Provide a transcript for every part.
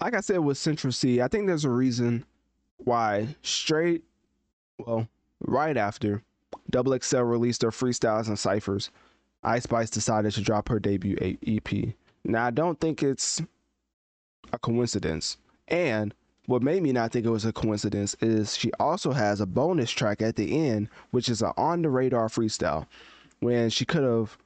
like I said with Central Cee, I think there's a reason why straight, well, right after Double XL released their freestyles and ciphers, Ice Spice decided to drop her debut EP. Now I don't think it's a coincidence, and what made me not think it was a coincidence is she also has a bonus track at the end, which is an on the radar freestyle, when she could have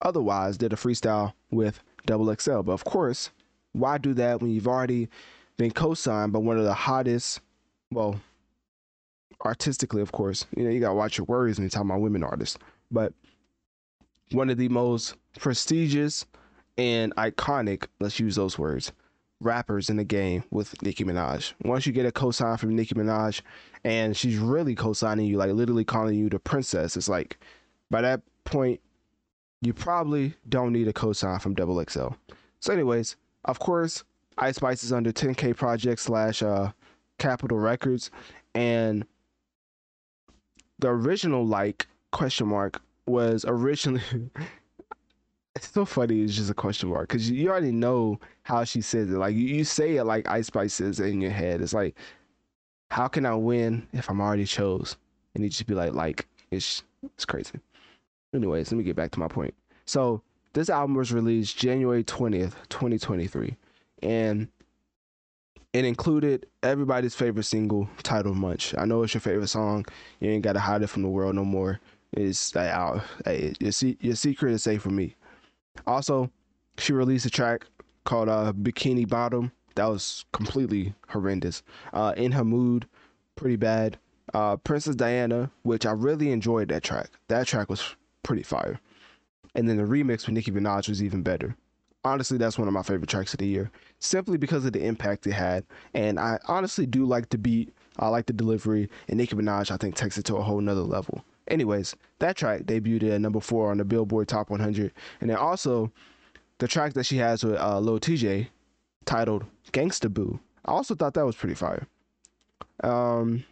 otherwise did a freestyle with Double XL, but of course why do that when you've already been co-signed by one of the hottest, well, artistically, of course. You know, you gotta watch your words when you talk about women artists, but one of the most prestigious and iconic, let's use those words, rappers in the game with Nicki Minaj. Once you get a cosign from Nicki Minaj and she's really co-signing you, like literally calling you the princess, it's like by that point, you probably don't need a cosign from Double XL. So, anyways, of course, Ice Spice is under 10K Project slash uh, Capitol Records, and the original like question mark was originally. it's so funny. It's just a question mark because you already know how she says it. Like you say it like Ice Spice it in your head. It's like, how can I win if I'm already chose? And you just be like, like it's it's crazy. Anyways, let me get back to my point. So this album was released January 20th, 2023, and it included everybody's favorite single titled Munch. I know it's your favorite song. You ain't got to hide it from the world no more. It's like, out. Hey, your, your secret is safe for me. Also, she released a track called uh, Bikini Bottom. That was completely horrendous. Uh, In Ha Mood, pretty bad. Uh, Princess Diana, which I really enjoyed that track. That track was pretty fire and then the remix with Nicki Minaj was even better. Honestly, that's one of my favorite tracks of the year, simply because of the impact it had. And I honestly do like the beat. I like the delivery, and Nicki Minaj I think takes it to a whole nother level. Anyways, that track debuted at number four on the Billboard Top 100, and then also the track that she has with uh, Lil Tjay, titled "Gangsta Boo." I also thought that was pretty fire. Um,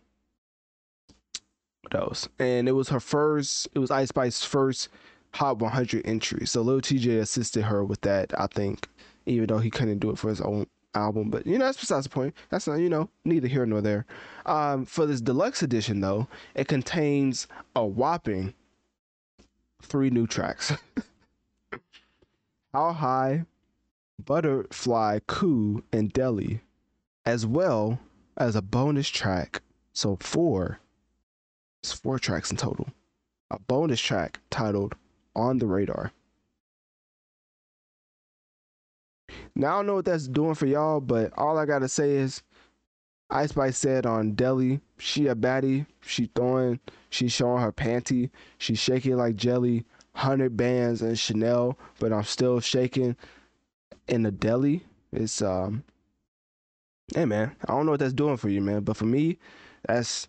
what else? And it was her first. It was Ice Spice's first Hot 100 entry. So Lil Tjay assisted her with that, I think, even though he couldn't do it for his own album. But you know, that's besides the point. That's not you know neither here nor there. Um, for this deluxe edition though, it contains a whopping three new tracks. How High, Butterfly, Ku, and Deli, as well as a bonus track. So four. It's four tracks in total. A bonus track titled on the radar. Now I don't know what that's doing for y'all, but all I gotta say is Ice Spice said on Deli, she a baddie, she throwing, she showing her panty, she shaking like jelly, hundred bands and Chanel, but I'm still shaking in the deli. It's um Hey man, I don't know what that's doing for you, man. But for me, that's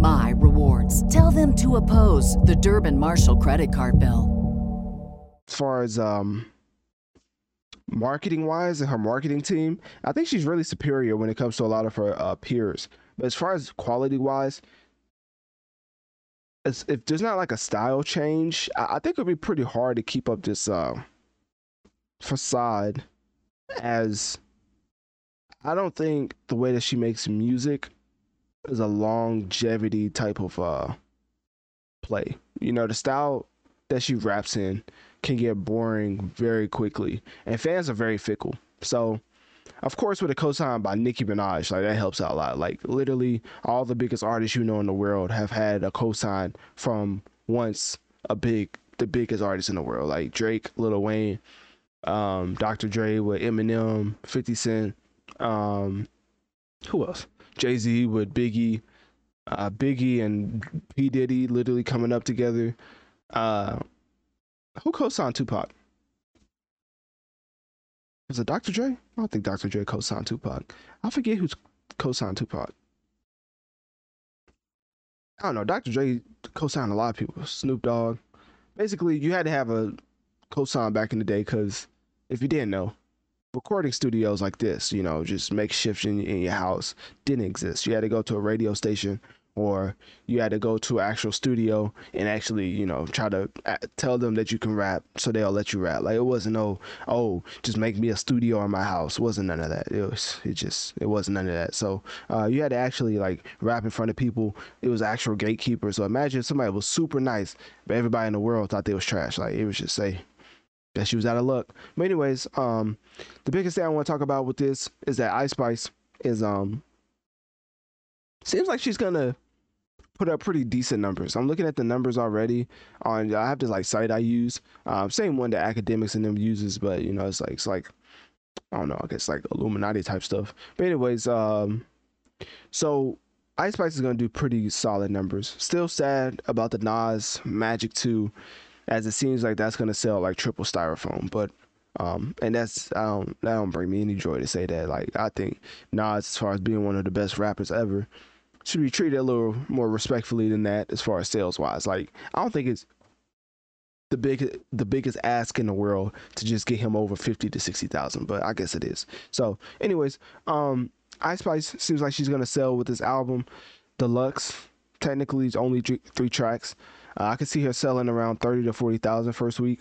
my rewards. Tell them to oppose the Durbin Marshall credit card bill. As far as um marketing wise and her marketing team, I think she's really superior when it comes to a lot of her uh, peers. But as far as quality wise, if there's not like a style change, I, think it'd be pretty hard to keep up this uh, facade. As I don't think the way that she makes music is a longevity type of uh play. You know, the style that she raps in can get boring very quickly, and fans are very fickle. So, of course, with a cosign by Nicki Minaj, like that helps out a lot. Like literally, all the biggest artists you know in the world have had a cosign from once a big, the biggest artist in the world, like Drake, Lil Wayne, um, Dr. Dre with Eminem, 50 Cent, um, who else? Jay Z with Biggie, uh, Biggie and P Diddy literally coming up together. Uh, who co-signed Tupac? Was it Dr. Dre? I don't think Dr. Dre co-signed Tupac. I forget who's co-signed Tupac. I don't know. Dr. Dre co-signed a lot of people. Snoop Dogg. Basically, you had to have a co-sign back in the day because if you didn't know, recording studios like this, you know, just makeshift in, in your house, didn't exist. You had to go to a radio station or you had to go to an actual studio and actually, you know, try to uh, tell them that you can rap so they'll let you rap. Like it wasn't no, oh, just make me a studio in my house. It wasn't none of that. It was, it just, it wasn't none of that. So uh, you had to actually like rap in front of people. It was actual gatekeeper. So imagine somebody was super nice, but everybody in the world thought they was trash. Like it was just say, that she was out of luck. But anyways, um, the biggest thing I want to talk about with this is that Ice Spice is um seems like she's gonna put up pretty decent numbers. I'm looking at the numbers already on I have this like site I use, um, same one that Akademiks and them uses, but you know it's like it's like I don't know, I guess like Illuminati type stuff. But anyways, um, so Ice Spice is gonna do pretty solid numbers. Still sad about the Nas Magic 2 as it seems like that's gonna sell like triple styrofoam. But um, and that's I don't that don't bring me any joy to say that. Like I think Nas, as far as being one of the best rappers ever, should be treated a little more respectfully than that as far as sales wise. Like I don't think it's the big the biggest ask in the world to just get him over fifty to sixty thousand, but I guess it is. So, anyways, um, Ice Spice seems like she's gonna sell with this album, Deluxe. Technically, it's only three tracks. Uh, I could see her selling around thirty to forty thousand first week,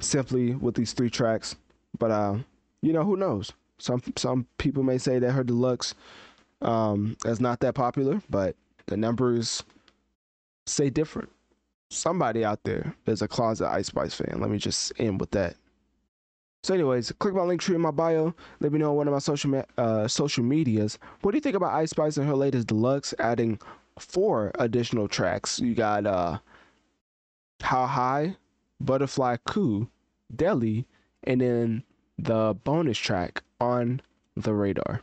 simply with these three tracks. But uh, you know, who knows? Some some people may say that her deluxe um, is not that popular, but the numbers say different. Somebody out there is a closet Ice Spice fan. Let me just end with that. So, anyways, click my link tree in my bio. Let me know on one of my social uh, social medias. What do you think about Ice Spice and her latest deluxe, adding four additional tracks. You got uh How High, Butterfly Ku, Deli, and then the bonus track on the radar.